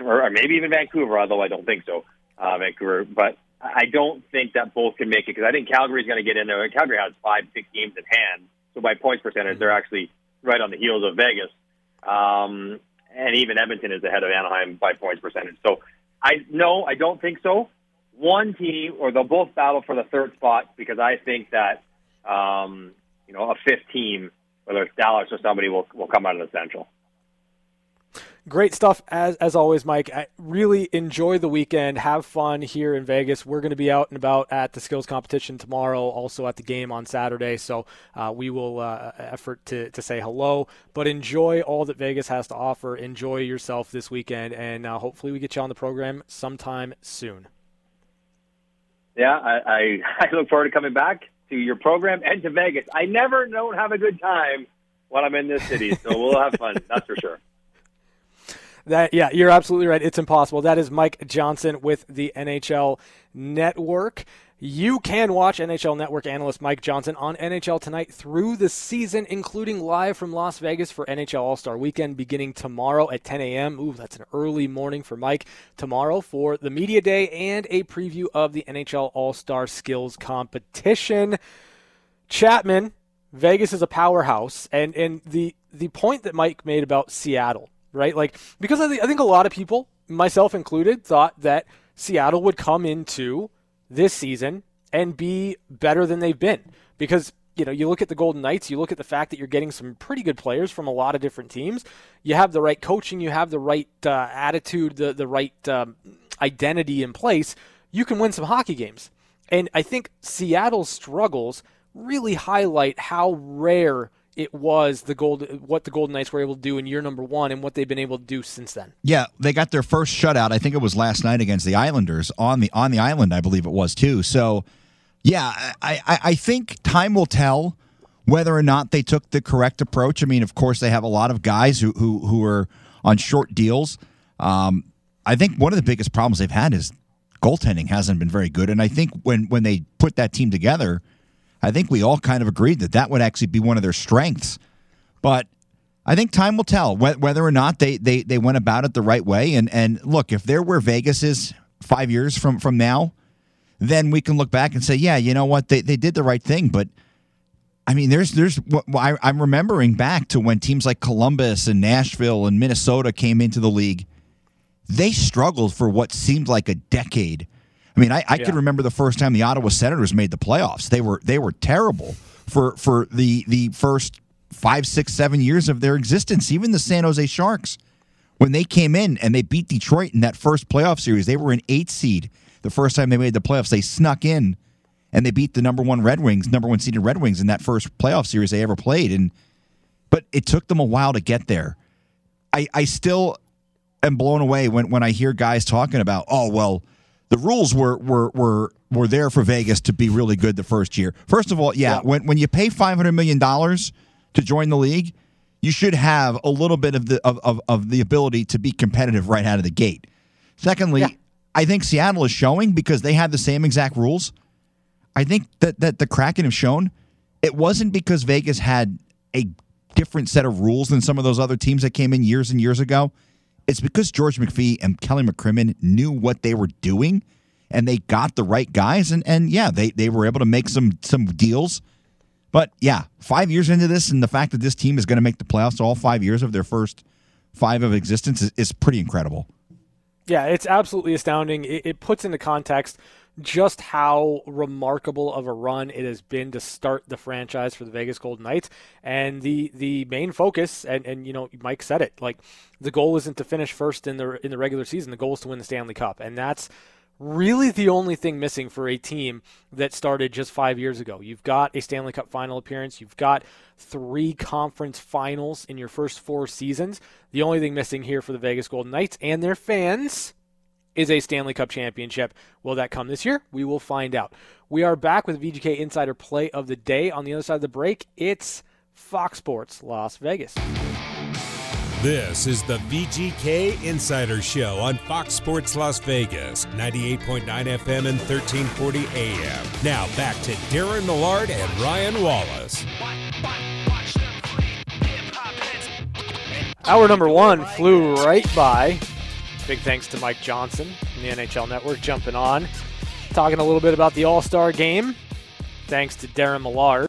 or, or maybe even Vancouver, although I don't think so, uh, Vancouver. But I don't think that both can make it because I think Calgary's going to get in there. Calgary has five, six games in hand, so by points percentage, they're actually right on the heels of Vegas. Um, and even Edmonton is ahead of Anaheim by points percentage. So I no, I don't think so. One team, or they'll both battle for the third spot because I think that um, you know a fifth team whether it's Dallas or somebody will will come out of the Central. Great stuff as as always, Mike. I really enjoy the weekend. Have fun here in Vegas. We're going to be out and about at the skills competition tomorrow, also at the game on Saturday. So uh, we will uh, effort to to say hello. But enjoy all that Vegas has to offer. Enjoy yourself this weekend, and uh, hopefully we get you on the program sometime soon. Yeah, I, I I look forward to coming back to your program and to Vegas. I never don't have a good time when I'm in this city, so we'll have fun. That's for sure. That yeah, you're absolutely right. It's impossible. That is Mike Johnson with the NHL Network. You can watch NHL Network analyst Mike Johnson on NHL Tonight through the season, including live from Las Vegas for NHL All Star Weekend beginning tomorrow at 10 a.m. Ooh, that's an early morning for Mike. Tomorrow for the Media Day and a preview of the NHL All Star Skills Competition. Chapman, Vegas is a powerhouse, and, and the, the point that Mike made about Seattle right? Like because I, th- I think a lot of people, myself included, thought that Seattle would come into this season and be better than they've been because you know you look at the Golden Knights, you look at the fact that you're getting some pretty good players from a lot of different teams. You have the right coaching, you have the right uh, attitude, the the right um, identity in place. You can win some hockey games, and I think Seattle's struggles really highlight how rare it was the gold what the Golden Knights were able to do in year number one and what they've been able to do since then. Yeah, they got their first shutout. I think it was last night against the Islanders on the on the island. I believe it was too. So, yeah, I I, I think time will tell whether or not they took the correct approach. I mean, of course, they have a lot of guys who who who are on short deals. Um, I think one of the biggest problems they've had is goaltending hasn't been very good, and I think when when they put that team together I think we all kind of agreed that that would actually be one of their strengths. But I think time will tell whether or not they, they, they went about it the right way. And, and look, if they're where Vegas is five years from, from now, then we can look back and say, yeah, you know what, they, they did the right thing. But I mean, there's there's I'm remembering back to when teams like Columbus and Nashville and Minnesota came into the league. They struggled for what seemed like a decade I mean, I, I yeah. can remember the first time the Ottawa Senators made the playoffs. They were they were terrible for for the the first five, six, seven years of their existence. Even the San Jose Sharks, when they came in and they beat Detroit in that first playoff series, they were an eight seed. The first time they made the playoffs, they snuck in and they beat the number one Red Wings, number one seeded Red Wings in that first playoff series they ever played. And but it took them a while to get there. I I still am blown away when when I hear guys talking about, oh well the rules were were were were there for Vegas to be really good the first year. First of all, yeah, yeah. when when you pay five hundred million dollars to join the league, you should have a little bit of the of, of, of the ability to be competitive right out of the gate. Secondly, yeah. I think Seattle is showing because they had the same exact rules. I think that that the Kraken have shown it wasn't because Vegas had a different set of rules than some of those other teams that came in years and years ago. It's because George McPhee and Kelly McCrimmon knew what they were doing and they got the right guys and, and yeah, they, they were able to make some some deals. But yeah, five years into this and the fact that this team is going to make the playoffs all five years of their first five of existence is, is pretty incredible. Yeah, it's absolutely astounding. It, it puts into context just how remarkable of a run it has been to start the franchise for the Vegas Golden Knights. And the the main focus, and, and you know, Mike said it, like the goal isn't to finish first in the in the regular season. The goal is to win the Stanley Cup, and that's really the only thing missing for a team that started just five years ago. You've got a Stanley Cup final appearance. You've got three conference finals in your first four seasons. The only thing missing here for the Vegas Golden Knights and their fans is a Stanley Cup championship. Will that come this year? We will find out. We are back with VGK Insider Play of the Day. On the other side of the break, it's Fox Sports Las Vegas. This is the VGK Insider Show on Fox Sports Las Vegas, 98.9 FM and 1340 AM. Now back to Darren Millard and Ryan Wallace. Hour number one flew right by. Big thanks to Mike Johnson from the NHL Network jumping on, talking a little bit about the All Star game. Thanks to Darren Millard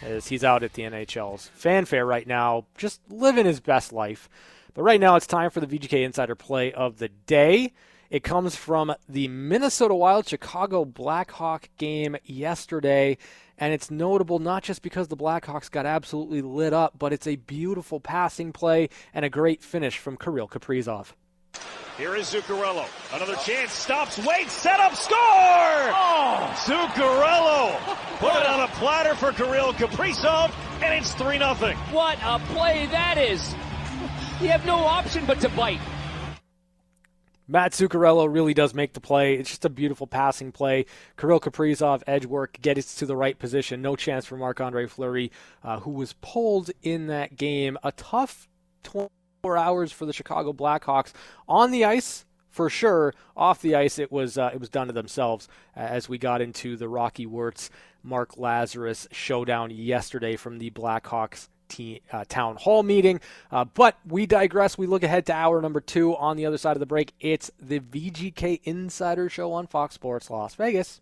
as he's out at the NHL's fanfare right now, just living his best life. But right now, it's time for the VGK Insider Play of the Day. It comes from the Minnesota Wild Chicago Blackhawk game yesterday. and it's notable not just because the Blackhawks got absolutely lit up, but it's a beautiful passing play and a great finish from Kirill Kaprizov. Here is Zuccarello. Another chance. Stops. Wait. Set up. Score! Oh! Zuccarello put it on a platter for Kirill Kaprizov, and it's 3 0. What a play that is! You have no option but to bite. Matt Zuccarello really does make the play. It's just a beautiful passing play. Kirill Kaprizov, edge work, gets to the right position. No chance for Marc Andre Fleury, uh, who was pulled in that game. A tough 24 hours for the Chicago Blackhawks. On the ice, for sure. Off the ice, it was uh, it was done to themselves as we got into the Rocky Wirtz Mark Lazerus showdown yesterday from the Blackhawks uh, town hall meeting. Uh, but we digress. We look ahead to hour number two on the other side of the break. It's the VGK Insider Show on Fox Sports Las Vegas.